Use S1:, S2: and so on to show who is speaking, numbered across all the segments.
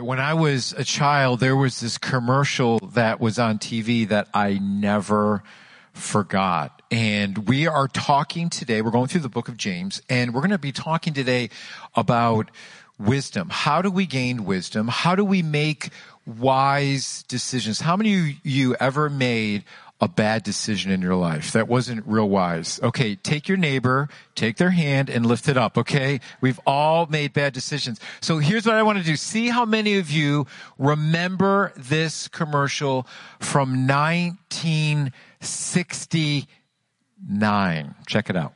S1: When I was a child, there was this commercial that was on TV that I never forgot. And we are talking today, we're going through the book of James, and we're going to be talking today about wisdom. How do we gain wisdom? How do we make wise decisions? How many of you ever made a bad decision in your life that wasn't real wise. Okay, take your neighbor, take their hand and lift it up, okay? We've all made bad decisions. So here's what I want to do. See how many of you remember this commercial from 1969. Check it out.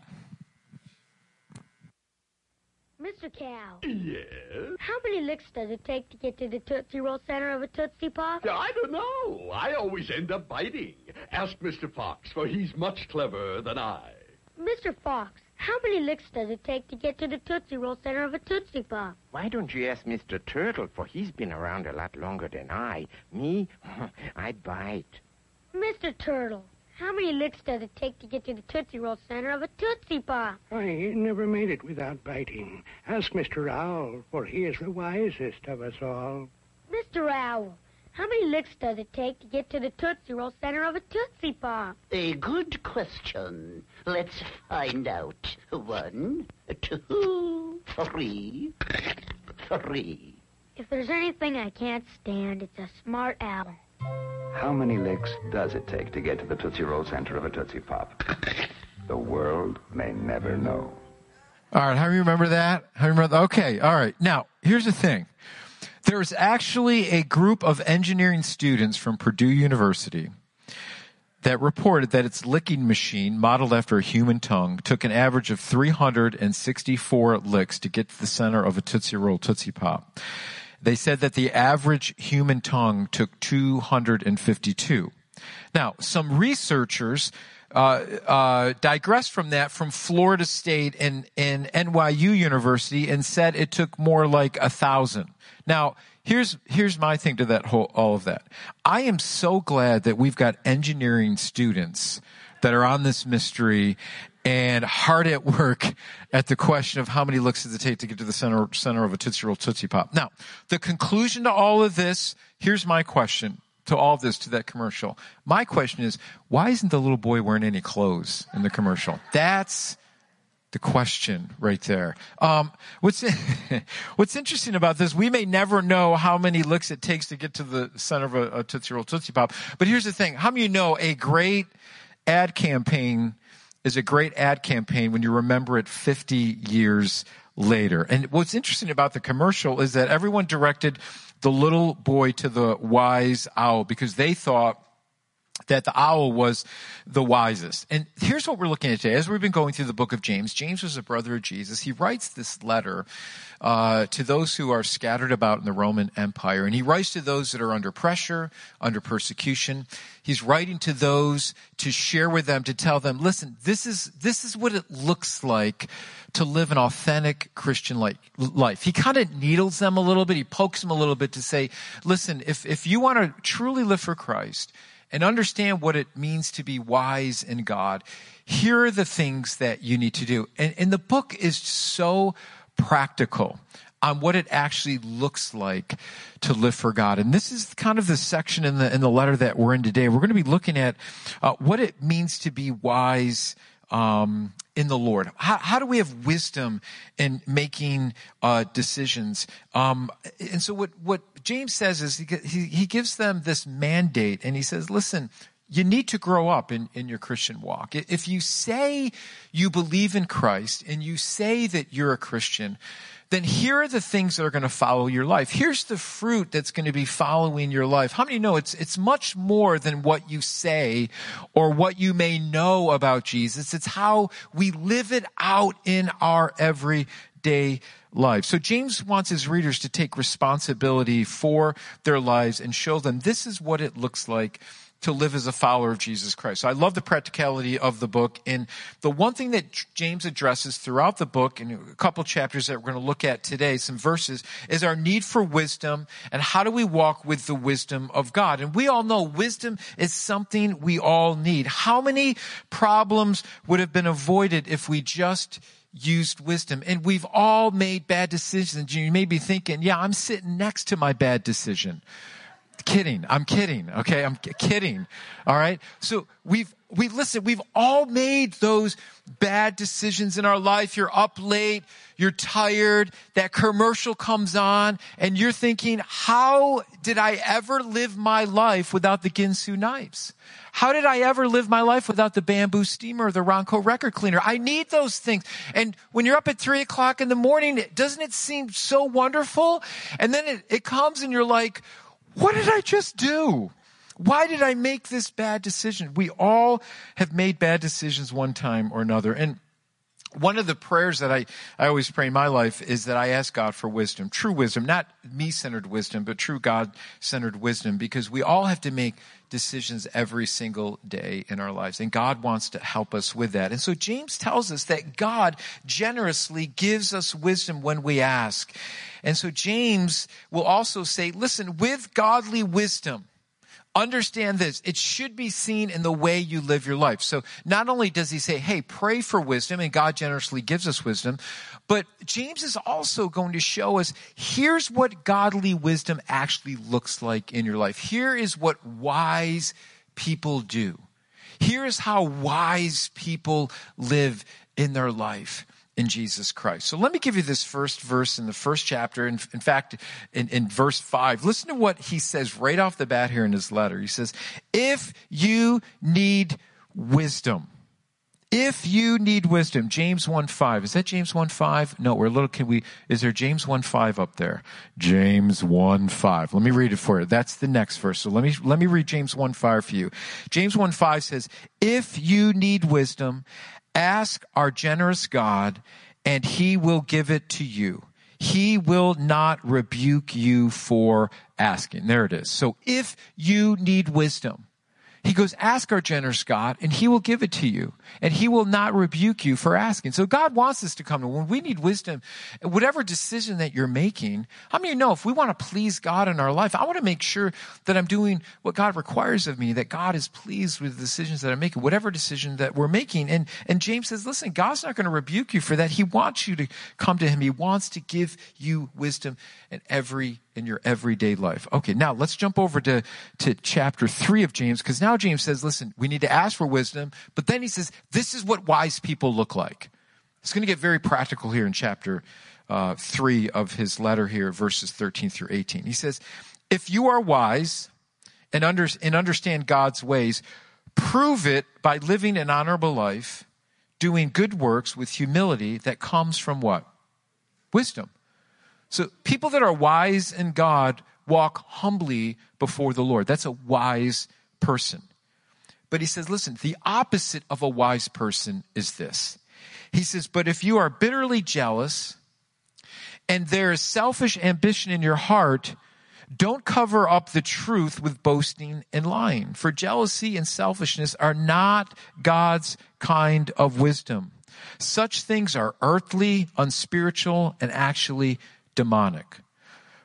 S2: Mr. Cow,
S3: Yes?
S2: how many licks does it take to get to the Tootsie Roll center of a Tootsie Pop?
S3: I don't know. I always end up biting. Ask Mr. Fox, for he's much cleverer than I.
S2: Mr. Fox, how many licks does it take to get to the Tootsie Roll center of a Tootsie Pop?
S4: Why don't you ask Mr. Turtle, for he's been around a lot longer than I. Me, I bite.
S2: Mr. Turtle, how many licks does it take to get to the Tootsie Roll center of a Tootsie Pop?
S5: I never made it without biting. Ask Mr. Owl, for he is the wisest of us all.
S2: Mr. Owl, how many licks does it take to get to the Tootsie Roll center of a Tootsie Pop?
S6: A good question. Let's find out. One, two, three, three.
S2: If there's anything I can't stand, it's a smart owl.
S7: How many licks does it take to get to the Tootsie Roll center of a Tootsie Pop? The world may never know.
S1: All right. How do you remember that? How do you remember? Okay. All right. Now, here's the thing. There's actually a group of engineering students from Purdue University that reported that its licking machine, modeled after a human tongue, took an average of 364 licks to get to the center of a Tootsie Roll Tootsie Pop. They said that the average human tongue took 252. Now, some researchers uh, uh, digressed from that from Florida State and, and NYU University and said it took more like a thousand. Now, here's here's my thing to that whole all of that. I am so glad that we've got engineering students that are on this mystery and hard at work at the question of how many looks does it take to get to the center center of a Tootsie Roll Tootsie Pop. Now, the conclusion to all of this, here's my question to all of this, to that commercial. My question is, why isn't the little boy wearing any clothes in the commercial? That's the question right there. Um, what's what's interesting about this? We may never know how many licks it takes to get to the center of a, a Tootsie Roll Tootsie Pop. But here's the thing: how many you know a great ad campaign is a great ad campaign when you remember it 50 years later? And what's interesting about the commercial is that everyone directed the little boy to the wise owl because they thought that the owl was the wisest. And here's what we're looking at today. As we've been going through the book of James, James was a brother of Jesus. He writes this letter uh, to those who are scattered about in the Roman Empire. And he writes to those that are under pressure, under persecution. He's writing to those to share with them, to tell them, listen, this is, this is what it looks like to live an authentic Christian life. He kind of needles them a little bit. He pokes them a little bit to say, listen, if, if you want to truly live for Christ, and understand what it means to be wise in God, here are the things that you need to do. And, and the book is so practical on what it actually looks like to live for God. And this is kind of the section in the in the letter that we're in today. We're going to be looking at uh, what it means to be wise um, in the Lord. How, how, do we have wisdom in making uh, decisions? Um, and so what what James says is he, he, gives them this mandate, and he says, "Listen." You need to grow up in, in your Christian walk. If you say you believe in Christ and you say that you're a Christian, then here are the things that are going to follow your life. Here's the fruit that's going to be following your life. How many know it's, it's much more than what you say or what you may know about Jesus. It's how we live it out in our everyday life. So James wants his readers to take responsibility for their lives and show them this is what it looks like to live as a follower of Jesus Christ. So I love the practicality of the book. And the one thing that James addresses throughout the book, and a couple chapters that we're going to look at today, some verses, is our need for wisdom and how do we walk with the wisdom of God. And we all know wisdom is something we all need. How many problems would have been avoided if we just used wisdom. And we've all made bad decisions. You may be thinking, yeah, I'm sitting next to my bad decision. Kidding. I'm kidding. Okay. I'm kidding. All right. So we've, we listen, we've all made those bad decisions in our life. You're up late. You're tired. That commercial comes on and you're thinking, how did I ever live my life without the Ginsu knives? How did I ever live my life without the bamboo steamer or the Ronco record cleaner? I need those things. And when you're up at three o'clock in the morning, doesn't it seem so wonderful? And then it, it comes and you're like, what did I just do? Why did I make this bad decision? We all have made bad decisions one time or another. And one of the prayers that I, I always pray in my life is that I ask God for wisdom, true wisdom, not me centered wisdom, but true God centered wisdom, because we all have to make decisions every single day in our lives. And God wants to help us with that. And so James tells us that God generously gives us wisdom when we ask. And so James will also say, listen, with godly wisdom, understand this. It should be seen in the way you live your life. So not only does he say, hey, pray for wisdom, and God generously gives us wisdom, but James is also going to show us here's what godly wisdom actually looks like in your life. Here is what wise people do. Here is how wise people live in their life in Jesus Christ. So let me give you this first verse in the first chapter. In, in fact, in, in verse five, listen to what he says right off the bat here in his letter. He says, if you need wisdom, if you need wisdom, James 1 5. Is that James 1 5? No, we're a little, can we, is there James 1 5 up there? James 1 5. Let me read it for you. That's the next verse. So let me, let me read James 1 5 for you. James 1 5 says, if you need wisdom, Ask our generous God, and he will give it to you. He will not rebuke you for asking. There it is. So if you need wisdom, he goes, ask our generous God and he will give it to you and he will not rebuke you for asking. So God wants us to come to when we need wisdom, whatever decision that you're making. How many know if we want to please God in our life, I want to make sure that I'm doing what God requires of me, that God is pleased with the decisions that I'm making, whatever decision that we're making. And, and James says, listen, God's not going to rebuke you for that. He wants you to come to him. He wants to give you wisdom in every in your everyday life. Okay, now let's jump over to, to chapter three of James, because now James says, listen, we need to ask for wisdom, but then he says, this is what wise people look like. It's going to get very practical here in chapter uh, three of his letter here, verses 13 through 18. He says, if you are wise and, under, and understand God's ways, prove it by living an honorable life, doing good works with humility that comes from what? Wisdom. So people that are wise in God walk humbly before the Lord. That's a wise person. But he says, listen, the opposite of a wise person is this. He says, but if you are bitterly jealous and there is selfish ambition in your heart, don't cover up the truth with boasting and lying. For jealousy and selfishness are not God's kind of wisdom. Such things are earthly, unspiritual, and actually demonic.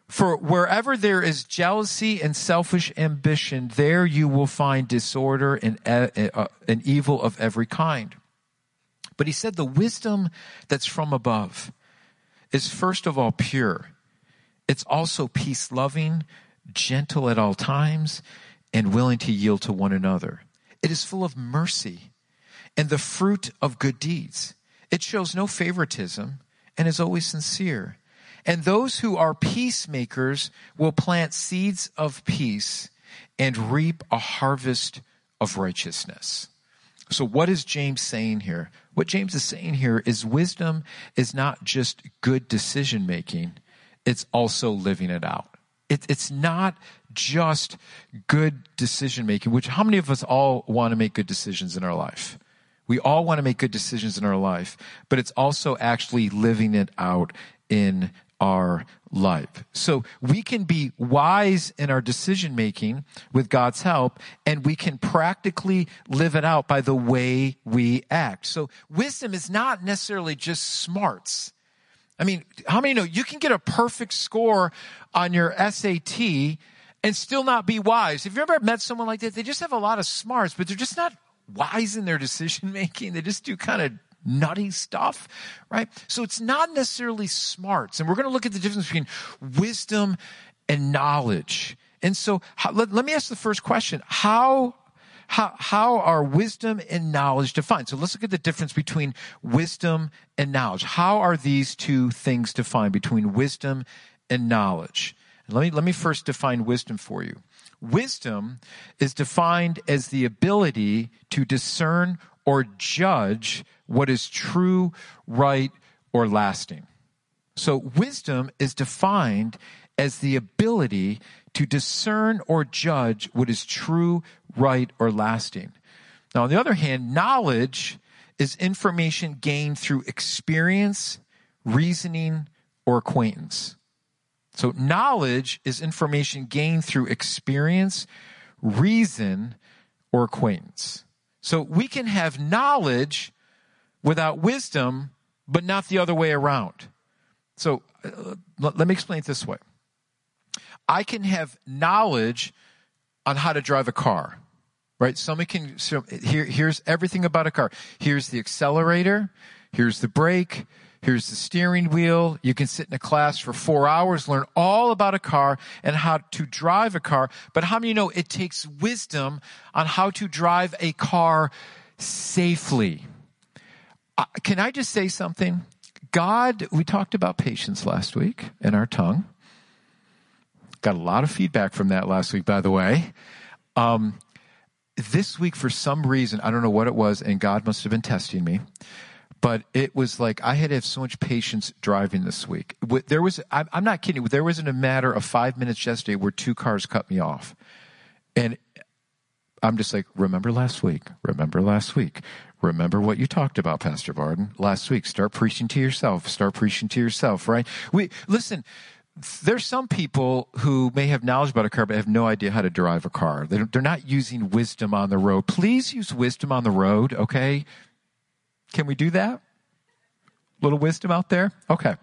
S1: For wherever there is jealousy and selfish ambition, there you will find disorder and, uh, uh, and evil of every kind. But he said the wisdom that's from above is first of all pure. It's also peace loving, gentle at all times, and willing to yield to one another. It is full of mercy and the fruit of good deeds. It shows no favoritism and is always sincere. And those who are peacemakers will plant seeds of peace and reap a harvest of righteousness. So what is James saying here? What James is saying here is wisdom is not just good decision making. It's also living it out. It, it's not just good decision making, which how many of us all want to make good decisions in our life? We all want to make good decisions in our life, but it's also actually living it out in our life. So we can be wise in our decision making with God's help, and we can practically live it out by the way we act. So wisdom is not necessarily just smarts. I mean, how many know you can get a perfect score on your SAT and still not be wise? Have you ever met someone like that? They just have a lot of smarts, but they're just not wise in their decision making. They just do kind of nutty stuff, right? So it's not necessarily smarts. And we're going to look at the difference between wisdom and knowledge. And so how, let, let me ask the first question. How how, how are wisdom and knowledge defined? So let's look at the difference between wisdom and knowledge. How are these two things defined between wisdom and knowledge? let me, let me first define wisdom for you. Wisdom is defined as the ability to discern or judge what is true, right, or lasting. So wisdom is defined as the ability to discern or judge what is true, right, or lasting. Now, on the other hand, knowledge is information gained through experience, reasoning, or acquaintance. So, knowledge is information gained through experience, reason, or acquaintance. So, we can have knowledge without wisdom, but not the other way around. So, uh, let me explain it this way. I can have knowledge on how to drive a car, right? Somebody can, so here, here's everything about a car. Here's the accelerator. Here's the brake. Here's the steering wheel. You can sit in a class for four hours, learn all about a car and how to drive a car. But how many know it takes wisdom on how to drive a car safely? Uh, can I just say something? God, we talked about patience last week in our tongue. Got a lot of feedback from that last week, by the way. Um, this week, for some reason, I don't know what it was, and God must have been testing me, but it was like I had to have so much patience driving this week. There was, I'm not kidding, there wasn't a matter of five minutes yesterday where two cars cut me off. And I'm just like, remember last week, remember last week, remember what you talked about, Pastor Barden, last week. Start preaching to yourself, start preaching to yourself, right? We, listen, there's some people who may have knowledge about a car but have no idea how to drive a car. They're, they're not using wisdom on the road. Please use wisdom on the road, okay? Can we do that? Little wisdom out there? Okay.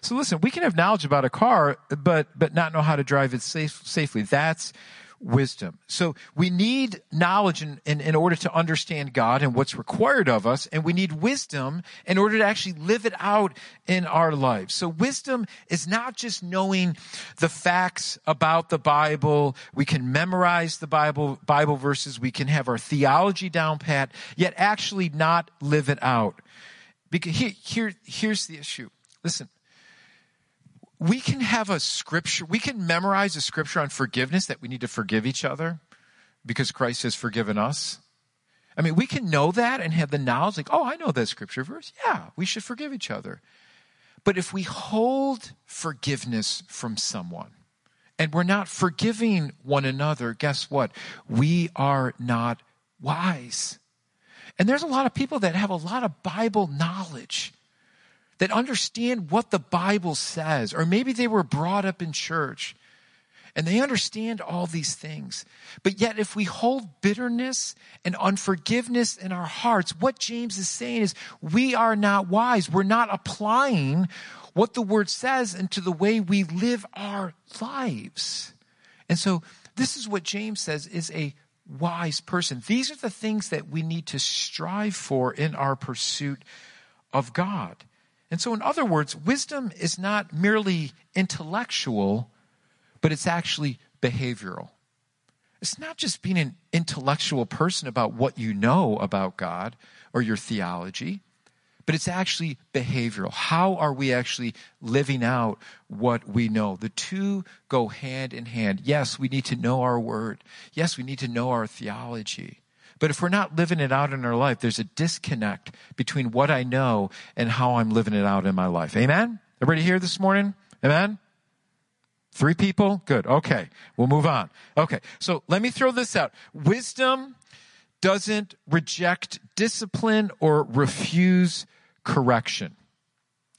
S1: So listen, we can have knowledge about a car, but but not know how to drive it safe, safely. That's wisdom. So we need knowledge in, in, in, order to understand God and what's required of us, and we need wisdom in order to actually live it out in our lives. So wisdom is not just knowing the facts about the Bible. We can memorize the Bible, Bible verses. We can have our theology down pat, yet actually not live it out. Because here, here here's the issue. Listen, we can have a scripture, we can memorize a scripture on forgiveness that we need to forgive each other because Christ has forgiven us. I mean, we can know that and have the knowledge, like, oh, I know that scripture verse. Yeah, we should forgive each other. But if we hold forgiveness from someone and we're not forgiving one another, guess what? We are not wise. And there's a lot of people that have a lot of Bible knowledge that understand what the Bible says, or maybe they were brought up in church and they understand all these things. But yet, if we hold bitterness and unforgiveness in our hearts, what James is saying is we are not wise. We're not applying what the word says into the way we live our lives. And so, this is what James says is a wise person. These are the things that we need to strive for in our pursuit of God. And so, in other words, wisdom is not merely intellectual, but it's actually behavioral. It's not just being an intellectual person about what you know about God or your theology, but it's actually behavioral. How are we actually living out what we know? The two go hand in hand. Yes, we need to know our word. Yes, we need to know our theology. But if we're not living it out in our life, there's a disconnect between what I know and how I'm living it out in my life. Amen? Everybody here this morning? Amen? Three people? Good. Okay. We'll move on. Okay. So let me throw this out. Wisdom doesn't reject discipline or refuse correction.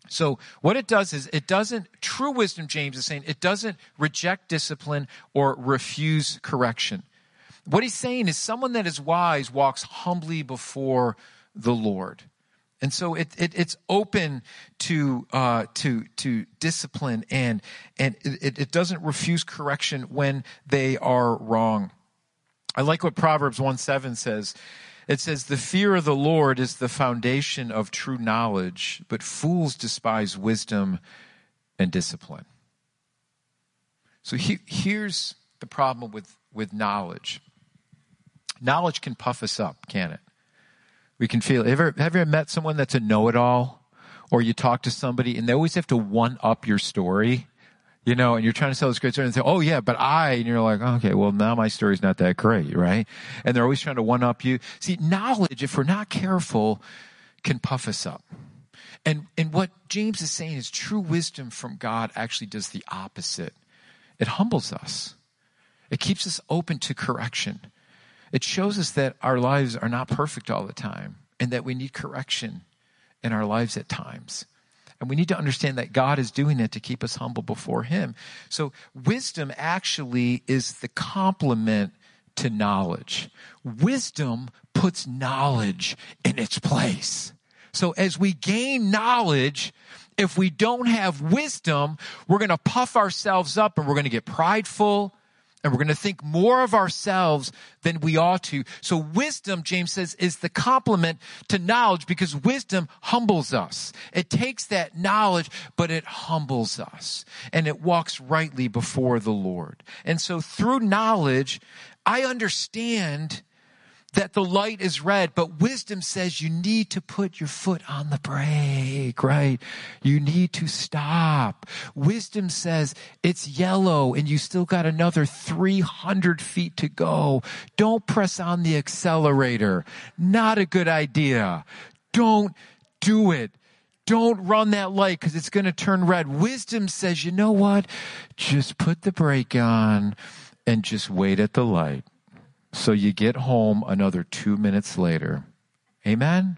S1: So what it does is it doesn't, true wisdom, James is saying, it doesn't reject discipline or refuse correction. What he's saying is someone that is wise walks humbly before the Lord. And so it, it, it's open to, uh, to, to discipline and, and it, it doesn't refuse correction when they are wrong. I like what Proverbs 1 7 says. It says, The fear of the Lord is the foundation of true knowledge, but fools despise wisdom and discipline. So he, here's the problem with, with knowledge knowledge can puff us up, can it? We can feel. Ever, have you ever met someone that's a know it all? Or you talk to somebody and they always have to one up your story, you know, and you're trying to sell this great story and say, oh yeah, but I, and you're like, okay, well now my story's not that great, right? And they're always trying to one up you. See, knowledge, if we're not careful, can puff us up. And, and what James is saying is true wisdom from God actually does the opposite. It humbles us. It keeps us open to correction. It shows us that our lives are not perfect all the time and that we need correction in our lives at times. And we need to understand that God is doing it to keep us humble before Him. So, wisdom actually is the complement to knowledge. Wisdom puts knowledge in its place. So, as we gain knowledge, if we don't have wisdom, we're going to puff ourselves up and we're going to get prideful and we're going to think more of ourselves than we ought to. So wisdom, James says, is the complement to knowledge because wisdom humbles us. It takes that knowledge, but it humbles us and it walks rightly before the Lord. And so through knowledge, I understand that the light is red, but wisdom says you need to put your foot on the brake, right? You need to stop. Wisdom says it's yellow and you still got another 300 feet to go. Don't press on the accelerator. Not a good idea. Don't do it. Don't run that light because it's going to turn red. Wisdom says, you know what? Just put the brake on and just wait at the light. So you get home another two minutes later. Amen?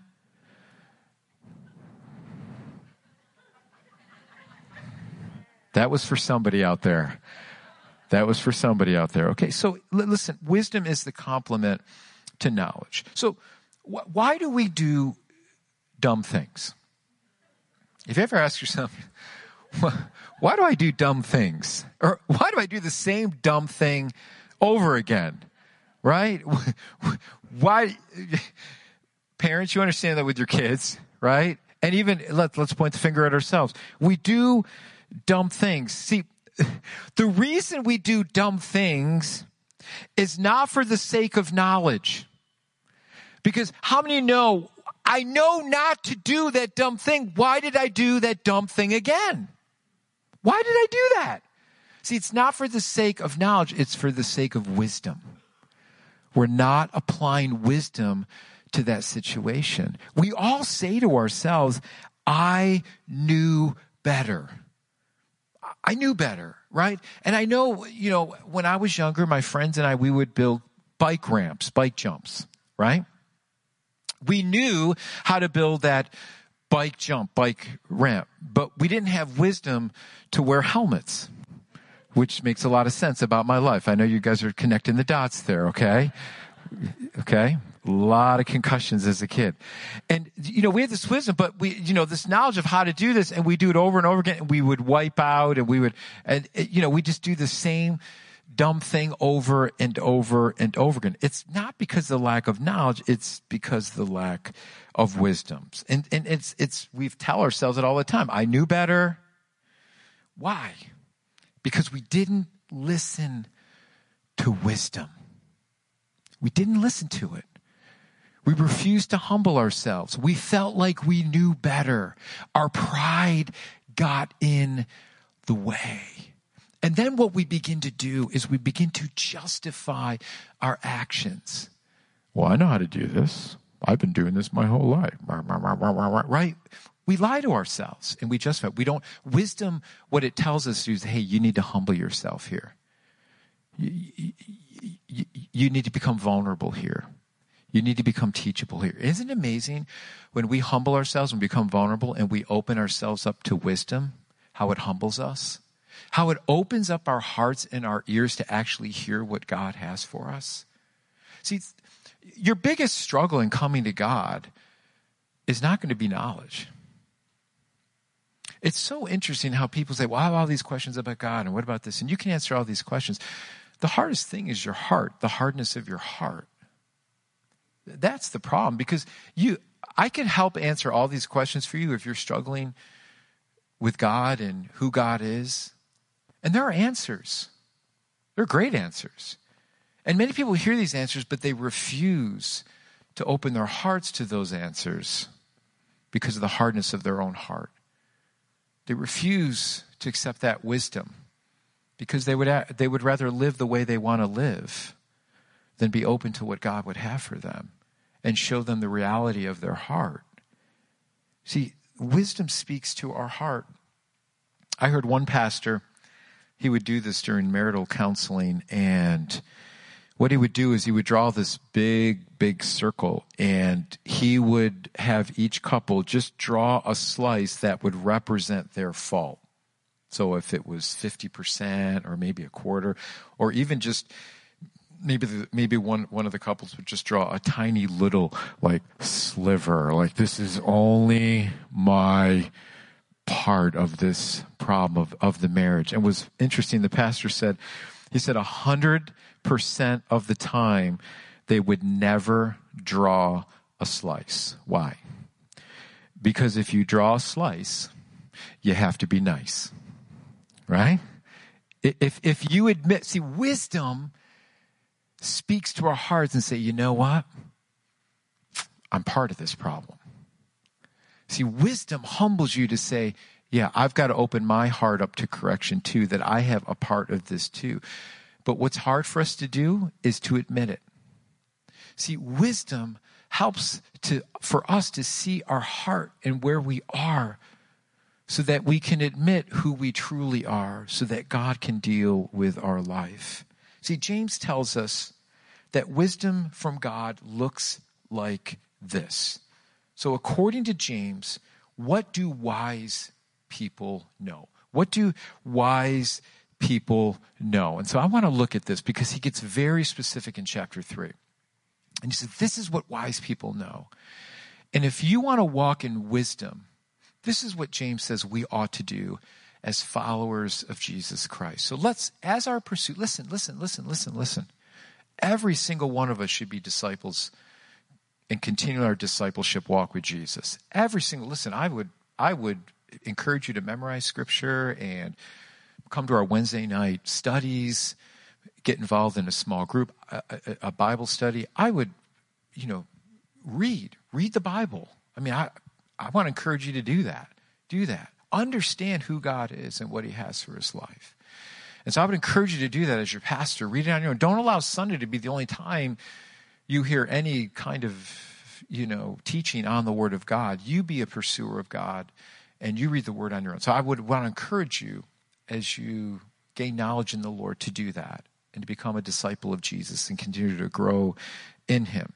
S1: That was for somebody out there. That was for somebody out there. Okay, so listen, wisdom is the complement to knowledge. So, wh- why do we do dumb things? If you ever ask yourself, why do I do dumb things? Or why do I do the same dumb thing over again? Right? Why, parents, you understand that with your kids, right? And even let, let's point the finger at ourselves. We do dumb things. See, the reason we do dumb things is not for the sake of knowledge. Because how many know I know not to do that dumb thing? Why did I do that dumb thing again? Why did I do that? See, it's not for the sake of knowledge, it's for the sake of wisdom. We're not applying wisdom to that situation. We all say to ourselves, I knew better. I knew better, right? And I know, you know, when I was younger, my friends and I, we would build bike ramps, bike jumps, right? We knew how to build that bike jump, bike ramp, but we didn't have wisdom to wear helmets which makes a lot of sense about my life. I know you guys are connecting the dots there, okay? Okay? A lot of concussions as a kid. And, you know, we had this wisdom, but we, you know, this knowledge of how to do this, and we do it over and over again, and we would wipe out, and we would, and, you know, we just do the same dumb thing over and over and over again. It's not because the lack of knowledge, it's because of the lack of wisdoms. And, and it's, it's, we tell ourselves it all the time. I knew better. Why? Because we didn't listen to wisdom. We didn't listen to it. We refused to humble ourselves. We felt like we knew better. Our pride got in the way. And then what we begin to do is we begin to justify our actions. Well, I know how to do this. I've been doing this my whole life. Right? We lie to ourselves and we justify. We don't, wisdom, what it tells us is, hey, you need to humble yourself here. You, you, you, need to become vulnerable here. You need to become teachable here. Isn't it amazing when we humble ourselves and become vulnerable and we open ourselves up to wisdom, how it humbles us? How it opens up our hearts and our ears to actually hear what God has for us? See, your biggest struggle in coming to God is not going to be knowledge. It's so interesting how people say, well, I have all these questions about God, and what about this? And you can answer all these questions. The hardest thing is your heart, the hardness of your heart. That's the problem because you, I can help answer all these questions for you if you're struggling with God and who God is. And there are answers. They're great answers. And many people hear these answers, but they refuse to open their hearts to those answers because of the hardness of their own heart. They refuse to accept that wisdom because they would, they would rather live the way they want to live than be open to what God would have for them and show them the reality of their heart. See, wisdom speaks to our heart. I heard one pastor, he would do this during marital counseling, and what he would do is he would draw this big, big circle and he would have each couple just draw a slice that would represent their fault. So if it was 50% or maybe a quarter, or even just maybe the, maybe one one of the couples would just draw a tiny little like sliver like this is only my part of this problem of, of the marriage and was interesting the pastor said he said a hundred percent of the time they would never draw a slice. Why? Because if you draw a slice, you have to be nice. Right? If, if you admit, see, wisdom speaks to our hearts and say, you know what? I'm part of this problem. See, wisdom humbles you to say, yeah, I've got to open my heart up to correction too, that I have a part of this too. But what's hard for us to do is to admit it. See, wisdom helps to, for us to see our heart and where we are so that we can admit who we truly are, so that God can deal with our life. See, James tells us that wisdom from God looks like this. So, according to James, what do wise people know? What do wise people know. And so I want to look at this because he gets very specific in chapter 3. And he says, This is what wise people know. And if you want to walk in wisdom, this is what James says we ought to do as followers of Jesus Christ. So let's, as our pursuit, listen, listen, listen, listen, listen. Every single one of us should be disciples and continue our discipleship walk with Jesus. Every single, listen, I would, I would encourage you to memorize scripture and come to our Wednesday night studies, get involved in a small group, a, a, a Bible study, I would, you know, read, read the Bible. I mean, I, I want to encourage you to do that. Do that. Understand who God is and what He has for His life. And so I would encourage you to do that as your pastor. Read it on your own. Don't allow Sunday to be the only time you hear any kind of, you know, teaching on the Word of God. You be a pursuer of God and you read the Word on your own. So I would want to encourage you as you gain knowledge in the Lord to do that and to become a disciple of Jesus and continue to grow in Him.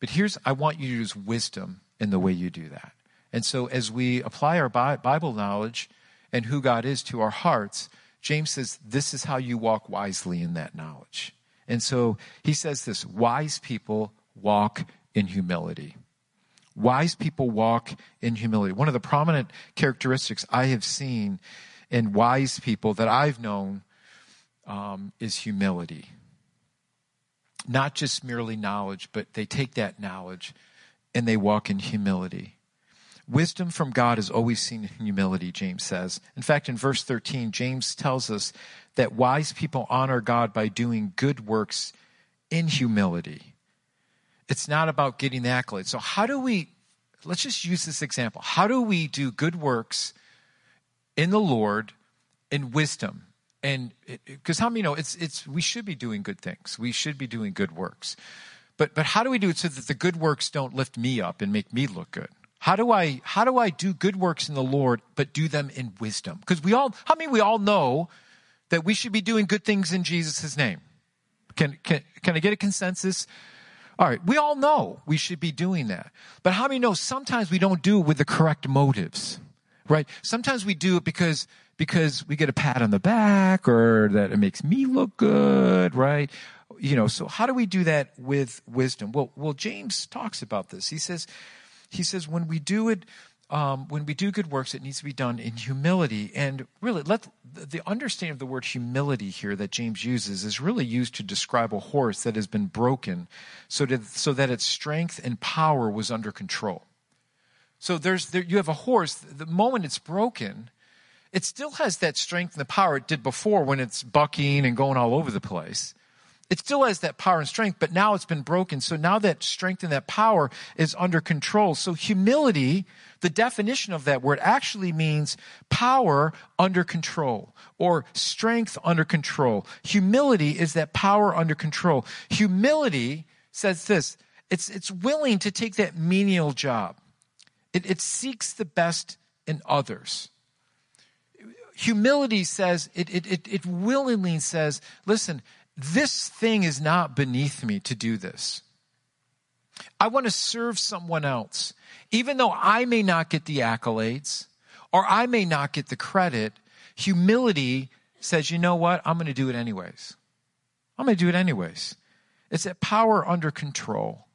S1: But here's, I want you to use wisdom in the way you do that. And so as we apply our Bible knowledge and who God is to our hearts, James says this is how you walk wisely in that knowledge. And so he says this wise people walk in humility. Wise people walk in humility. One of the prominent characteristics I have seen and wise people that I've known um, is humility. Not just merely knowledge, but they take that knowledge and they walk in humility. Wisdom from God is always seen in humility, James says. In fact, in verse 13, James tells us that wise people honor God by doing good works in humility. It's not about getting the accolades. So, how do we, let's just use this example. How do we do good works in the Lord in wisdom. And because how many know it's it's we should be doing good things. We should be doing good works. But but how do we do it so that the good works don't lift me up and make me look good? How do I how do I do good works in the Lord but do them in wisdom? Because we all how many we all know that we should be doing good things in Jesus' name. Can can can I get a consensus? All right, we all know we should be doing that. But how many know sometimes we don't do it with the correct motives? Right? Sometimes we do it because because we get a pat on the back or that it makes me look good, right? You know, so how do we do that with wisdom? Well, well, James talks about this. He says, he says when we do it um, when we do good works, it needs to be done in humility. And really, let the understanding of the word humility here that James uses is really used to describe a horse that has been broken, so that so that its strength and power was under control. So there's there, you have a horse. The moment it's broken, it still has that strength and the power it did before when it's bucking and going all over the place. It still has that power and strength, but now it's been broken. So now that strength and that power is under control. So humility, the definition of that word actually means power under control or strength under control. Humility is that power under control. Humility says this. It's, it's willing to take that menial job. It, it seeks the best in others humility says, it, it, it, it willingly says, listen, this thing is not beneath me to do this. I want to serve someone else. Even though I may not get the accolades or I may not get the credit, humility says, you know what? I'm going to do it anyways. I'm going to do it anyways. It's that power under control.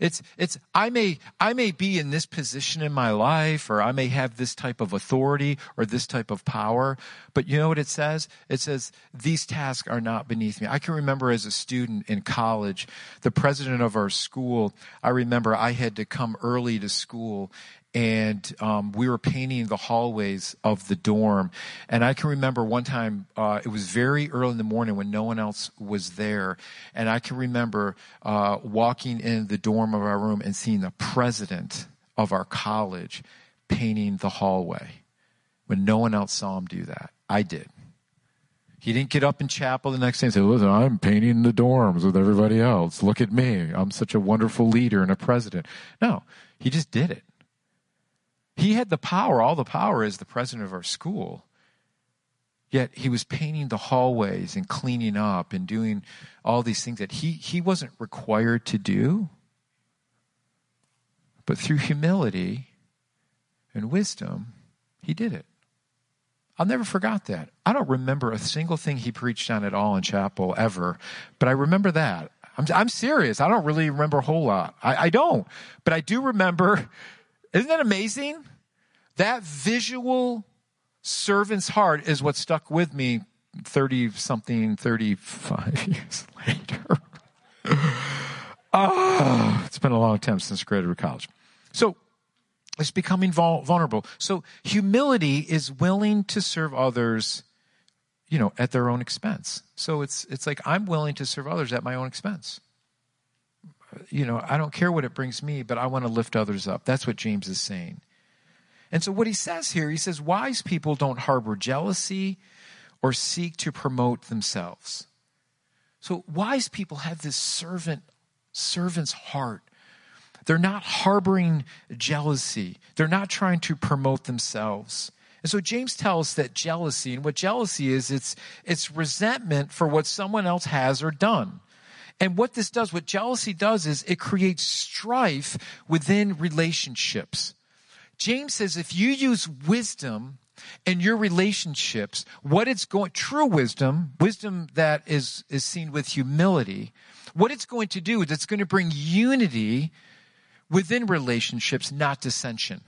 S1: It's, it's, I may, I may be in this position in my life, or I may have this type of authority or this type of power, but you know what it says? It says, these tasks are not beneath me. I can remember as a student in college, the president of our school, I remember I had to come early to school and um, we were painting the hallways of the dorm. And I can remember one time, uh, it was very early in the morning when no one else was there. And I can remember uh, walking in the dorm of our room and seeing the president of our college painting the hallway when no one else saw him do that. I did. He didn't get up in chapel the next day and say, listen, I'm painting the dorms with everybody else. Look at me. I'm such a wonderful leader and a president. No, he just did it. He had the power, all the power as the president of our school. Yet he was painting the hallways and cleaning up and doing all these things that he, he wasn't required to do. But through humility and wisdom, he did it. I'll never forgot that. I don't remember a single thing he preached on at all in chapel ever, but I remember that. I'm, I'm serious. I don't really remember a whole lot. I, I don't. But I do remember isn't that amazing? That visual servant's heart is what stuck with me 30 something, 35 years later. oh, it's been a long time since graduated college. So, it's becoming vulnerable. So, humility is willing to serve others, you know, at their own expense. So, it's, it's like I'm willing to serve others at my own expense you know, I don't care what it brings me, but I want to lift others up. That's what James is saying. And so what he says here, he says, wise people don't harbor jealousy or seek to promote themselves. So wise people have this servant, servant's heart. They're not harboring jealousy. They're not trying to promote themselves. And so James tells that jealousy, and what jealousy is, it's, it's resentment for what someone else has or done. And what this does, what jealousy does is it creates strife within relationships. James says if you use wisdom in your relationships, what it's going, true wisdom, wisdom that is, is seen with humility, what it's going to do is it's going to bring unity within relationships, not dissension.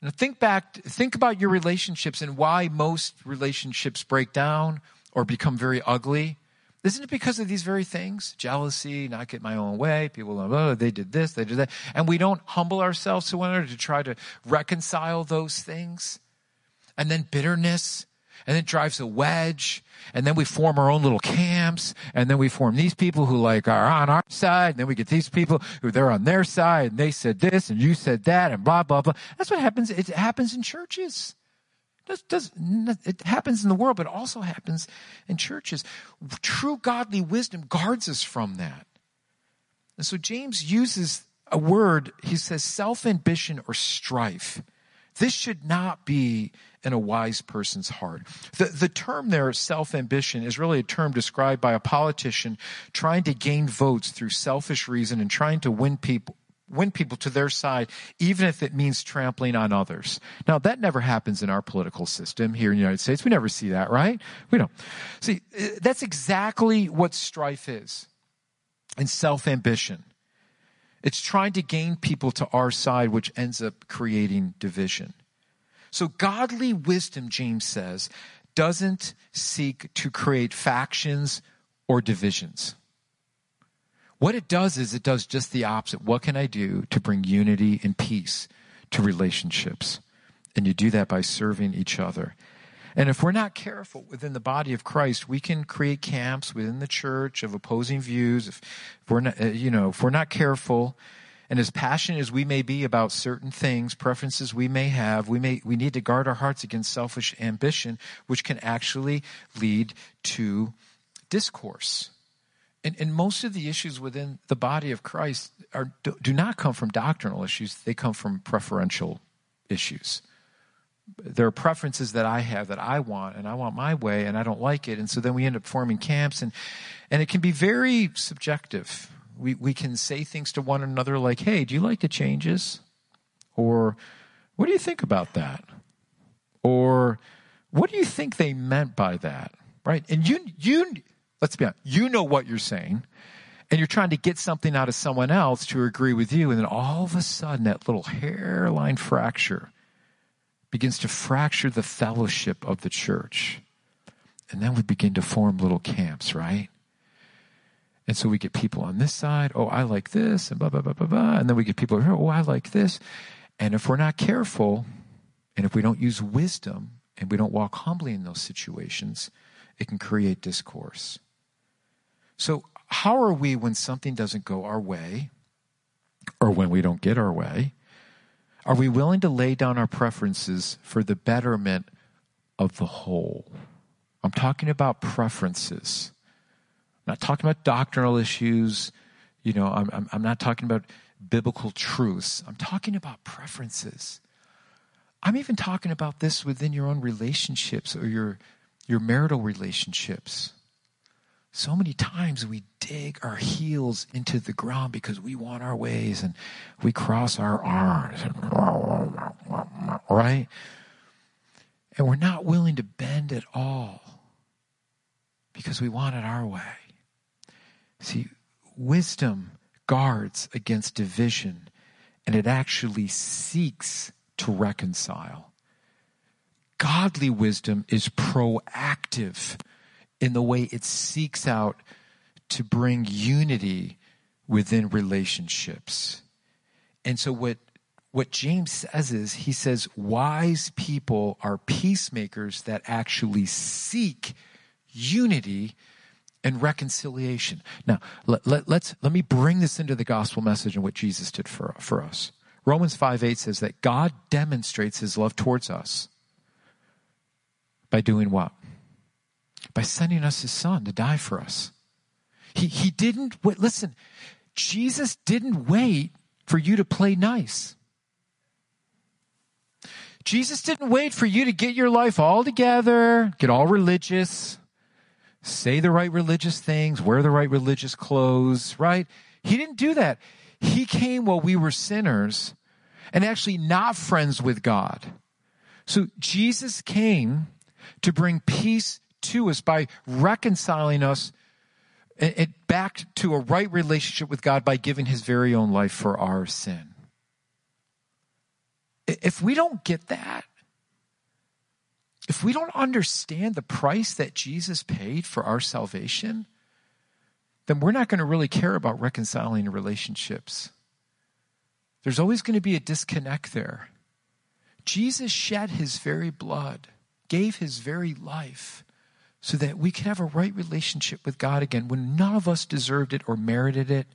S1: Now think back, think about your relationships and why most relationships break down or become very ugly. Isn't it because of these very things? Jealousy, not get my own way. People, oh, oh, they did this, they did that. And we don't humble ourselves to one another to try to reconcile those things. And then bitterness, and it drives a wedge. And then we form our own little camps. And then we form these people who like are on our side. And then we get these people who they're on their side. And they said this and you said that and blah, blah, blah. That's what happens. It happens in churches. Does, does, it happens in the world, but it also happens in churches. True godly wisdom guards us from that. And so James uses a word, he says self ambition or strife. This should not be in a wise person's heart. The, the term there, self ambition, is really a term described by a politician trying to gain votes through selfish reason and trying to win people, win people to their side, even if it means trampling on others. Now, that never happens in our political system here in the United States. We never see that, right? We don't. See, uh, that's exactly what strife is and self ambition. It's trying to gain people to our side, which ends up creating division. So, godly wisdom, James says, doesn't seek to create factions or divisions. What it does is it does just the opposite. What can I do to bring unity and peace to relationships? And you do that by serving each other. And if we're not careful within the body of Christ, we can create camps within the church of opposing views. If, if we're not, uh, you know, if we're not careful, and as passionate as we may be about certain things, preferences we may have, we may we need to guard our hearts against selfish ambition, which can actually lead to discourse. And, and most of the issues within the body of Christ are, do, do not come from doctrinal issues; they come from preferential issues there are preferences that I have that I want and I want my way and I don't like it. And so then we end up forming camps and, and it can be very subjective. We, we can say things to one another like, Hey, do you like the changes? Or what do you think about that? Or what do you think they meant by that? Right. And you, you, let's be honest, you know what you're saying and you're trying to get something out of someone else to agree with you. And then all of a sudden that little hairline fracture begins to fracture the fellowship of the church. And then we begin to form little camps, right? And so we get people on this side, oh, I like this, and blah, blah, blah, blah, blah. And then we get people here, oh, I like this. And if we're not careful, and if we don't use wisdom, and we don't walk humbly in those situations, it can create discourse. So, how are we when something doesn't go our way, or when we don't get our way? Are we willing to lay down our preferences for the betterment of the whole? I'm talking about preferences. I'm not talking about doctrinal issues. You know, I'm, I'm, I'm not talking about biblical truths. I'm talking about preferences. I'm even talking about this within your own relationships or your, your marital relationships. So many times we dig our heels into the ground because we want our ways and we cross our arms, right? And we're not willing to bend at all because we want it our way. See, wisdom guards against division and it actually seeks to reconcile. Godly wisdom is proactive in the way it seeks out to bring unity within relationships. And so what what James says is he says wise people are peacemakers that actually seek unity and reconciliation. Now, let, let, let's, let me bring this into the gospel message and what Jesus did for, for us. Romans 5 8 says that God demonstrates his love towards us by doing what? By sending us his son to die for us. He, he didn't wait. Listen, Jesus didn't wait for you to play nice. Jesus didn't wait for you to get your life all together, get all religious, say the right religious things, wear the right religious clothes, right? He didn't do that. He came while we were sinners and actually not friends with God. So Jesus came to bring peace to us by reconciling us back to a right relationship with God by giving his very own life for our sin. If we don't get that, if we don't understand the price that Jesus paid for our salvation, then we're not going to really care about reconciling relationships. There's always going to be a disconnect there. Jesus shed his very blood, gave his very life so that we could have a right relationship with God again when none of us deserved it or merited it.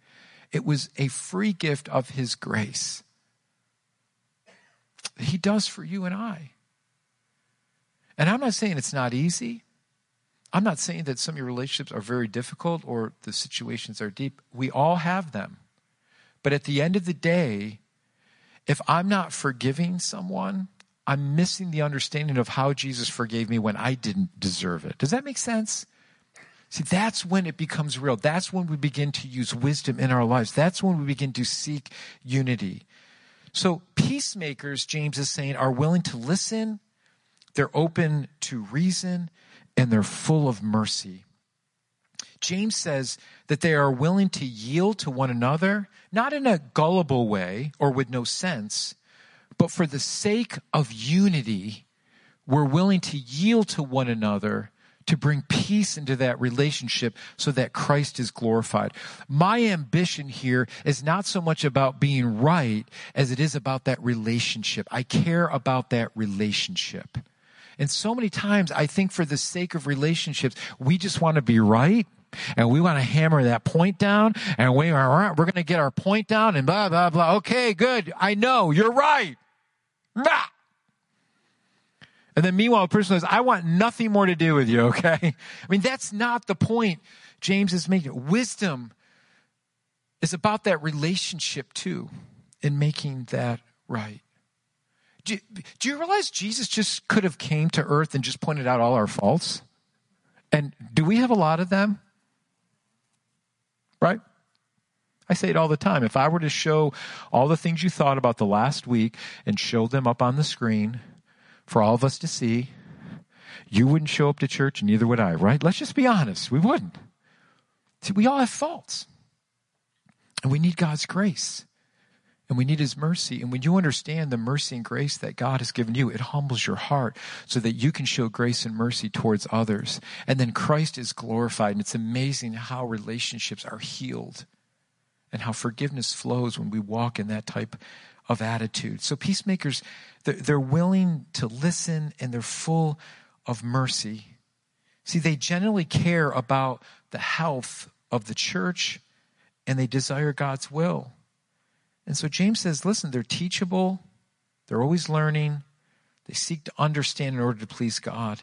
S1: It was a free gift of His grace. He does for you and I. And I'm not saying it's not easy. I'm not saying that some of your relationships are very difficult or the situations are deep. We all have them. But at the end of the day, if I'm not forgiving someone, I'm missing the understanding of how Jesus forgave me when I didn't deserve it. Does that make sense? See, that's when it becomes real. That's when we begin to use wisdom in our lives. That's when we begin to seek unity. So, peacemakers, James is saying, are willing to listen, they're open to reason, and they're full of mercy. James says that they are willing to yield to one another, not in a gullible way or with no sense, but for the sake of unity, we're willing to yield to one another to bring peace into that relationship so that Christ is glorified. My ambition here is not so much about being right as it is about that relationship. I care about that relationship. And so many times I think for the sake of relationships, we just want to be right and we want to hammer that point down and we are, we're going to get our point down and blah, blah, blah. Okay, good. I know you're right. Nah. And then meanwhile, a person says, I want nothing more to do with you, okay? I mean, that's not the point James is making. Wisdom is about that relationship too, in making that right. Do, do you realize Jesus just could have came to earth and just pointed out all our faults? And do we have a lot of them? Right? I say it all the time. If I were to show all the things you thought about the last week and show them up on the screen, for all of us to see. You wouldn't show up to church, and neither would I, right? Let's just be honest. We wouldn't. See, we all have faults. And we need God's grace. And we need His mercy. And when you understand the mercy and grace that God has given you, it humbles your heart so that you can show grace and mercy towards others. And then Christ is glorified. And it's amazing how relationships are healed and how forgiveness flows when we walk in that type of attitude. So peacemakers, they're willing to listen and they're full of mercy. See, they generally care about the health of the church and they desire God's will. And so James says, listen, they're teachable, they're always learning, they seek to understand in order to please God.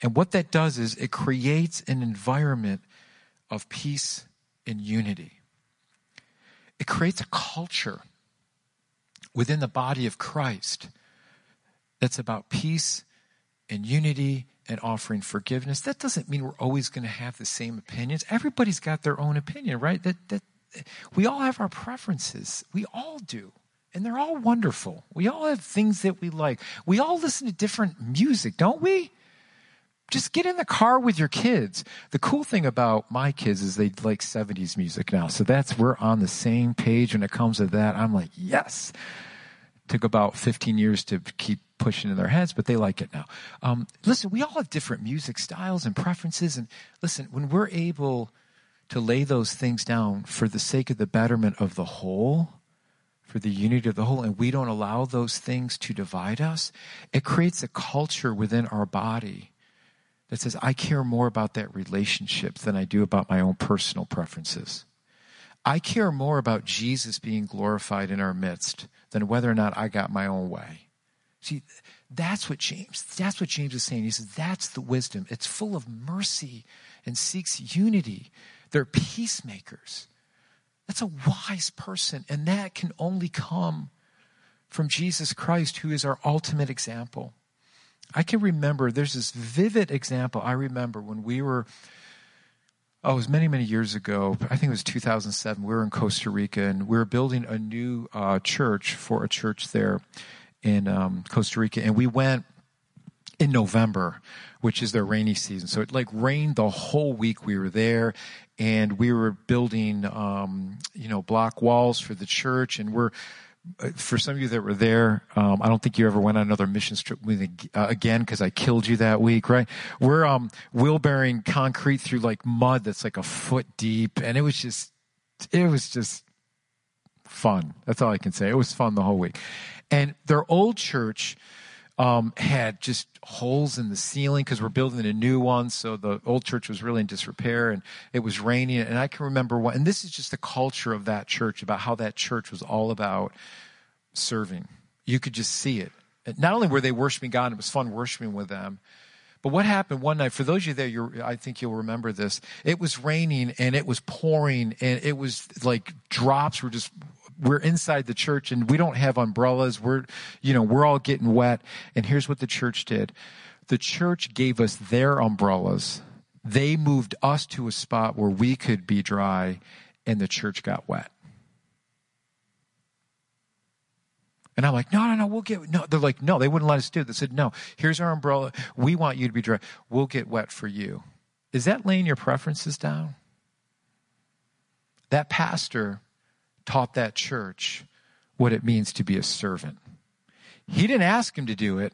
S1: And what that does is it creates an environment of peace and unity. It creates a culture within the body of Christ that's about peace and unity and offering forgiveness. That doesn't mean we're always going to have the same opinions. Everybody's got their own opinion, right? That that we all have our preferences. We all do. And they're all wonderful. We all have things that we like. We all listen to different music, don't we? Just get in the car with your kids. The cool thing about my kids is they like 70s music now. So that's, we're on the same page when it comes to that. I'm like, yes took about 15 years to keep pushing in their heads, but they like it now. Um, listen, we all have different music styles and preferences. And listen, when we're able to lay those things down for the sake of the betterment of the whole, for the unity of the whole, and we don't allow those things to divide us, it creates a culture within our body that says, I care more about that relationship than I do about my own personal preferences. I care more about Jesus being glorified in our midst than whether or not I got my own way. See, that's what James, that's what James is saying. He says, that's the wisdom. It's full of mercy and seeks unity. They're peacemakers. That's a wise person, and that can only come from Jesus Christ, who is our ultimate example. I can remember, there's this vivid example I remember when we were oh, it was many, many years ago. I think it was 2007. We were in Costa Rica and we were building a new uh, church for a church there in um, Costa Rica. And we went in November, which is their rainy season. So it like rained the whole week we were there and we were building, um, you know, block walls for the church and we're, for some of you that were there, um, I don't think you ever went on another mission trip uh, again because I killed you that week, right? We're um, wheelbarrowing concrete through like mud that's like a foot deep, and it was just, it was just fun. That's all I can say. It was fun the whole week, and their old church um, had just holes in the ceiling because we're building a new one. So the old church was really in disrepair and it was raining. And I can remember and this is just the culture of that church about how that church was all about serving. You could just see it. Not only were they worshiping God, it was fun worshiping with them. But what happened one night, for those of you there, I think you'll remember this. It was raining and it was pouring and it was like drops were just we're inside the church and we don't have umbrellas. We're, you know, we're all getting wet. And here's what the church did. The church gave us their umbrellas. They moved us to a spot where we could be dry and the church got wet. And I'm like, no, no, no, we'll get, no. They're like, no, they wouldn't let us do it. They said, no, here's our umbrella. We want you to be dry. We'll get wet for you. Is that laying your preferences down? that pastor taught that church what it means to be a servant. He didn't ask him to do it,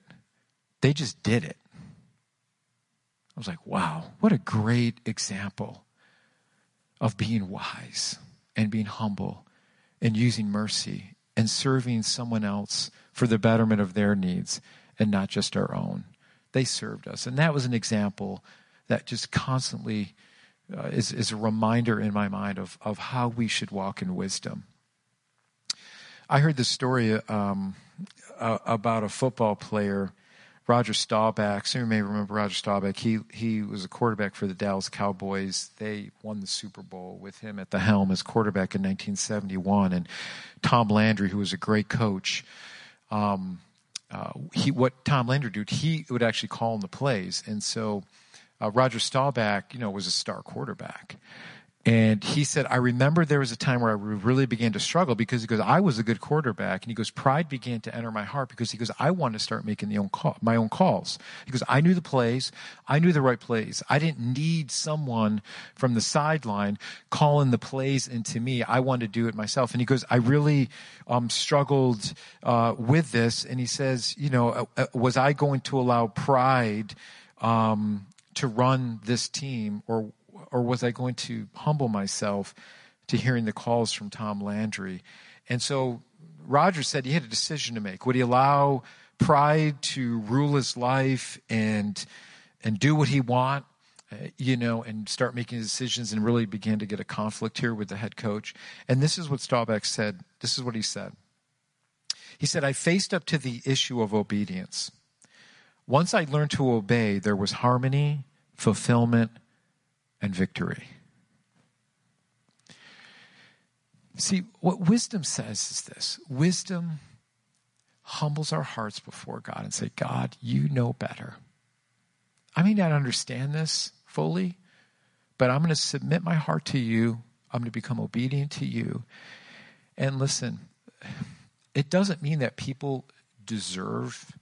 S1: they just did it. I was like, wow, what a great example of being wise and being humble and using mercy and serving someone else for the betterment of their needs and not just our own. They served us. And that was an example that just constantly uh, is, is a reminder in my mind of, of how we should walk in wisdom. I heard this story um, uh, about a football player, Roger Staubach. Some of you may remember Roger Staubach. He he was a quarterback for the Dallas Cowboys. They won the Super Bowl with him at the helm as quarterback in 1971. And Tom Landry, who was a great coach, um, uh, he what Tom Landry did, he would actually call in the plays, and so uh, Roger Staubach, you know, was a star quarterback. And he said, I remember there was a time where I really began to struggle because he goes, I was a good quarterback. And he goes, pride began to enter my heart because he goes, I wanted to start making own call, my own calls. He goes, I knew the plays. I knew the right plays. I didn't need someone from the sideline calling the plays into me. I wanted to do it myself. And he goes, I really um, struggled uh, with this. And he says, you know, uh, uh was I going to allow pride um, to run this team or or was I going to humble myself to hearing the calls from Tom Landry? And so Roger said he had a decision to make. Would he allow pride to rule his life and and do what he want, uh, you know, and start making decisions and really begin to get a conflict here with the head coach? And this is what Staubach said. This is what he said. He said, I faced up to the issue of obedience. Once I learned to obey, there was harmony, fulfillment, and victory. See, what wisdom says is this wisdom humbles our hearts before God and say, God, you know better. I may not understand this fully, but I'm going to submit my heart to you. I'm going to become obedient to you. And listen, it doesn't mean that people deserve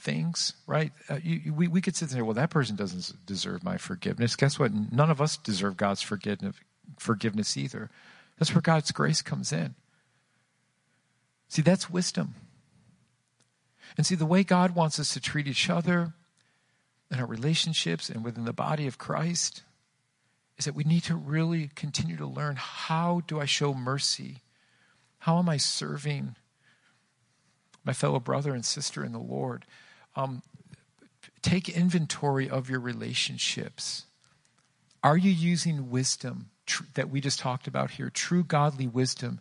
S1: things, right? Uh, you, we, we could sit there, well, that person doesn't deserve my forgiveness. Guess what? None of us deserve God's forgiveness, forgiveness either. That's where God's grace comes in. See, that's wisdom. And see, the way God wants us to treat each other in our relationships and within the body of Christ is that we need to really continue to learn how do I show mercy? How am I serving my fellow brother and sister in the Lord? Um, take inventory of your relationships. Are you using wisdom tr- that we just talked about here, true godly wisdom,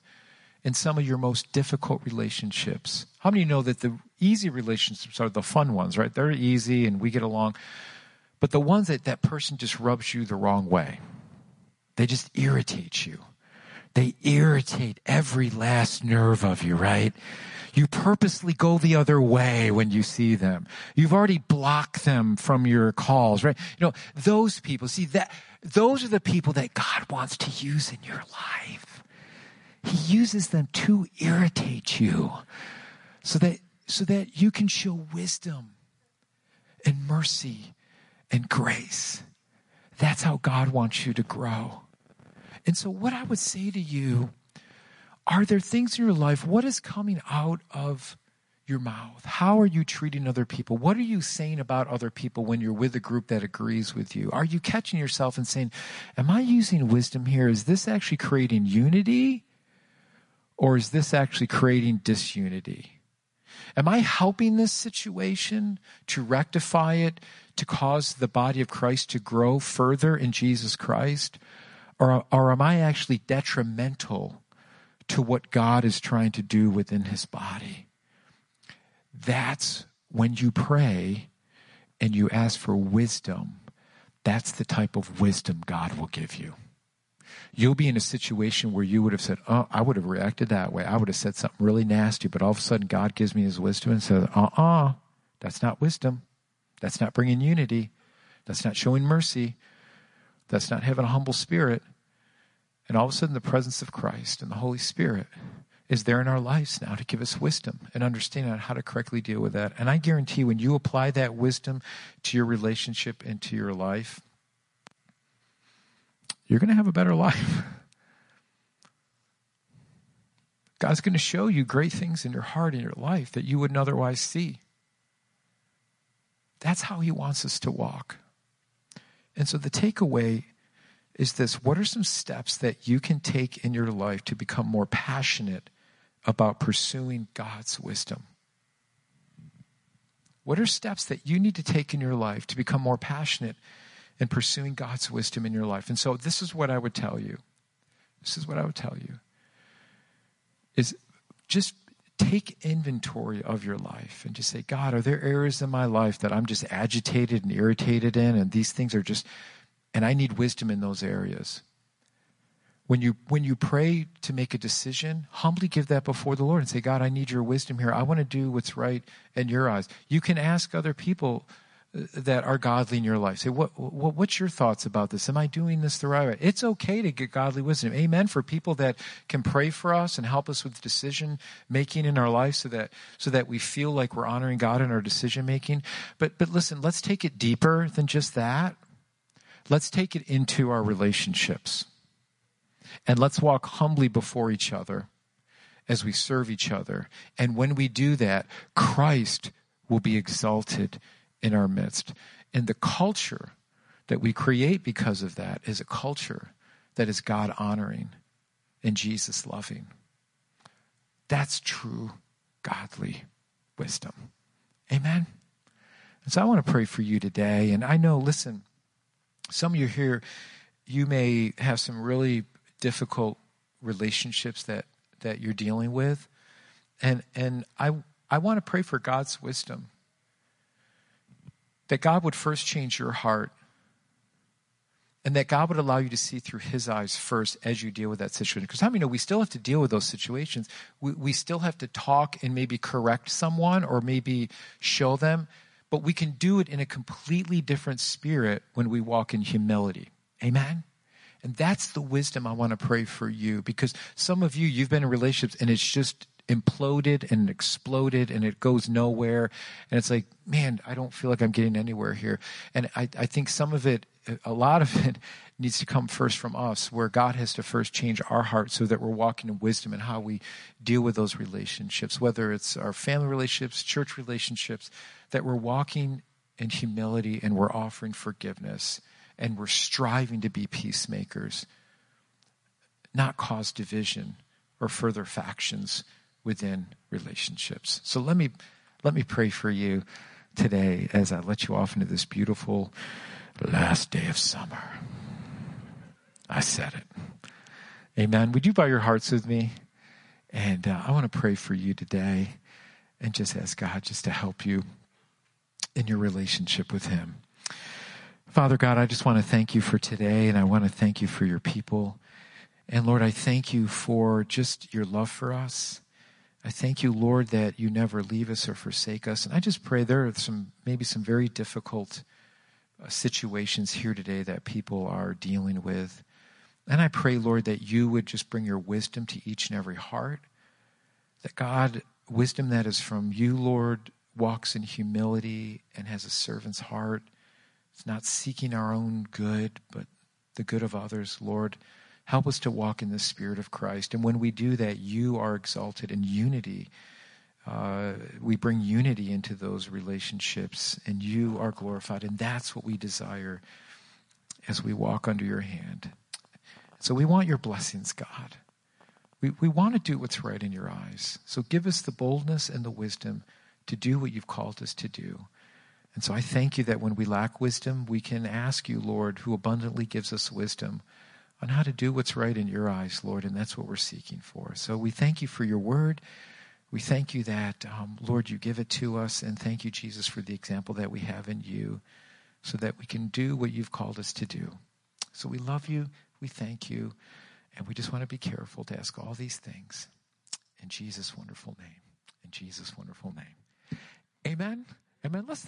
S1: in some of your most difficult relationships? How many know that the easy relationships are the fun ones, right? They're easy and we get along. But the ones that that person just rubs you the wrong way, they just irritate you. They irritate every last nerve of you, right? You purposely go the other way when you see them. You've already blocked them from your calls, right? You know, those people, see that, those are the people that God wants to use in your life. He uses them to irritate you so that, so that you can show wisdom and mercy and grace. That's how God wants you to grow. And so, what I would say to you are there things in your life? What is coming out of your mouth? How are you treating other people? What are you saying about other people when you're with a group that agrees with you? Are you catching yourself and saying, Am I using wisdom here? Is this actually creating unity? Or is this actually creating disunity? Am I helping this situation to rectify it, to cause the body of Christ to grow further in Jesus Christ? Or, or am I actually detrimental to what God is trying to do within his body. That's when you pray and you ask for wisdom, that's the type of wisdom God will give you. You'll be in a situation where you would have said, Oh, I would have reacted that way. I would have said something really nasty, but all of a sudden God gives me his wisdom and says, Uh uh-uh, uh, that's not wisdom. That's not bringing unity. That's not showing mercy. That's not having a humble spirit. And all of a sudden, the presence of Christ and the Holy Spirit is there in our lives now to give us wisdom and understanding on how to correctly deal with that. And I guarantee when you apply that wisdom to your relationship and to your life, you're going to have a better life. God's going to show you great things in your heart and your life that you wouldn't otherwise see. That's how He wants us to walk. And so the takeaway is this what are some steps that you can take in your life to become more passionate about pursuing God's wisdom? What are steps that you need to take in your life to become more passionate in pursuing God's wisdom in your life? And so this is what I would tell you. This is what I would tell you is just take inventory of your life and just say, God, are there areas in my life that I'm just agitated and irritated in? And these things are just, and I need wisdom in those areas. When you, when you pray to make a decision, humbly give that before the Lord and say, God, I need your wisdom here. I want to do what's right in your eyes. You can ask other people that are godly in your life. Say, what, what, what's your thoughts about this? Am I doing this the right way? It's okay to get godly wisdom. Amen. For people that can pray for us and help us with decision making in our life so that, so that we feel like we're honoring God in our decision making. But, but listen, let's take it deeper than just that. Let's take it into our relationships. And let's walk humbly before each other as we serve each other. And when we do that, Christ will be exalted in our midst. And the culture that we create because of that is a culture that is God honoring and Jesus loving. That's true godly wisdom. Amen. And so I want to pray for you today. And I know, listen, some of you here, you may have some really difficult relationships that, that you're dealing with. And, and I, I want to pray for God's wisdom that God would first change your heart and that God would allow you to see through his eyes first as you deal with that situation. Because how many know we still have to deal with those situations? We, we still have to talk and maybe correct someone or maybe show them, but we can do it in a completely different spirit when we walk in humility. Amen? And that's the wisdom I want to pray for you because some of you, you've been in relationships and it's just imploded and exploded and it goes nowhere. And it's like, man, I don't feel like I'm getting anywhere here. And I, I think some of it, a lot of it needs to come first from us, where God has to first change our heart so that we're walking in wisdom and how we deal with those relationships, whether it's our family relationships, church relationships, that we're walking in humility and we're offering forgiveness and we're striving to be peacemakers, not cause division or further factions within relationships. So let me let me pray for you today as I let you off into this beautiful last day of summer. I said it. Amen. Would you bow your hearts with me? And uh, I want to pray for you today and just ask God just to help you in your relationship with Him. Father God, I just want to thank you for today and I want to thank you for your people. And Lord, I thank you for just your love for us. I thank you, Lord, that you never leave us or forsake us. And I just pray there are some, maybe some very difficult uh, situations here today that people are dealing with. And I pray, Lord, that you would just bring your wisdom to each and every heart. That God, wisdom that is from you, Lord, walks in humility and has a servant's heart. It's not seeking our own good, but the good of others, Lord. Help us to walk in the Spirit of Christ. And when we do that, you are exalted in unity. Uh, we bring unity into those relationships, and you are glorified. And that's what we desire as we walk under your hand. So we want your blessings, God. We, we want to do what's right in your eyes. So give us the boldness and the wisdom to do what you've called us to do. And so I thank you that when we lack wisdom, we can ask you, Lord, who abundantly gives us wisdom on how to do what's right in your eyes, Lord, and that's what we're seeking for. So we thank you for your word. We thank you that, um, Lord, you give it to us, and thank you, Jesus, for the example that we have in you so that we can do what you've called us to do. So we love you, we thank you, and we just want to be careful to ask all these things in Jesus' wonderful name. In Jesus' wonderful name. Amen. Amen. Let's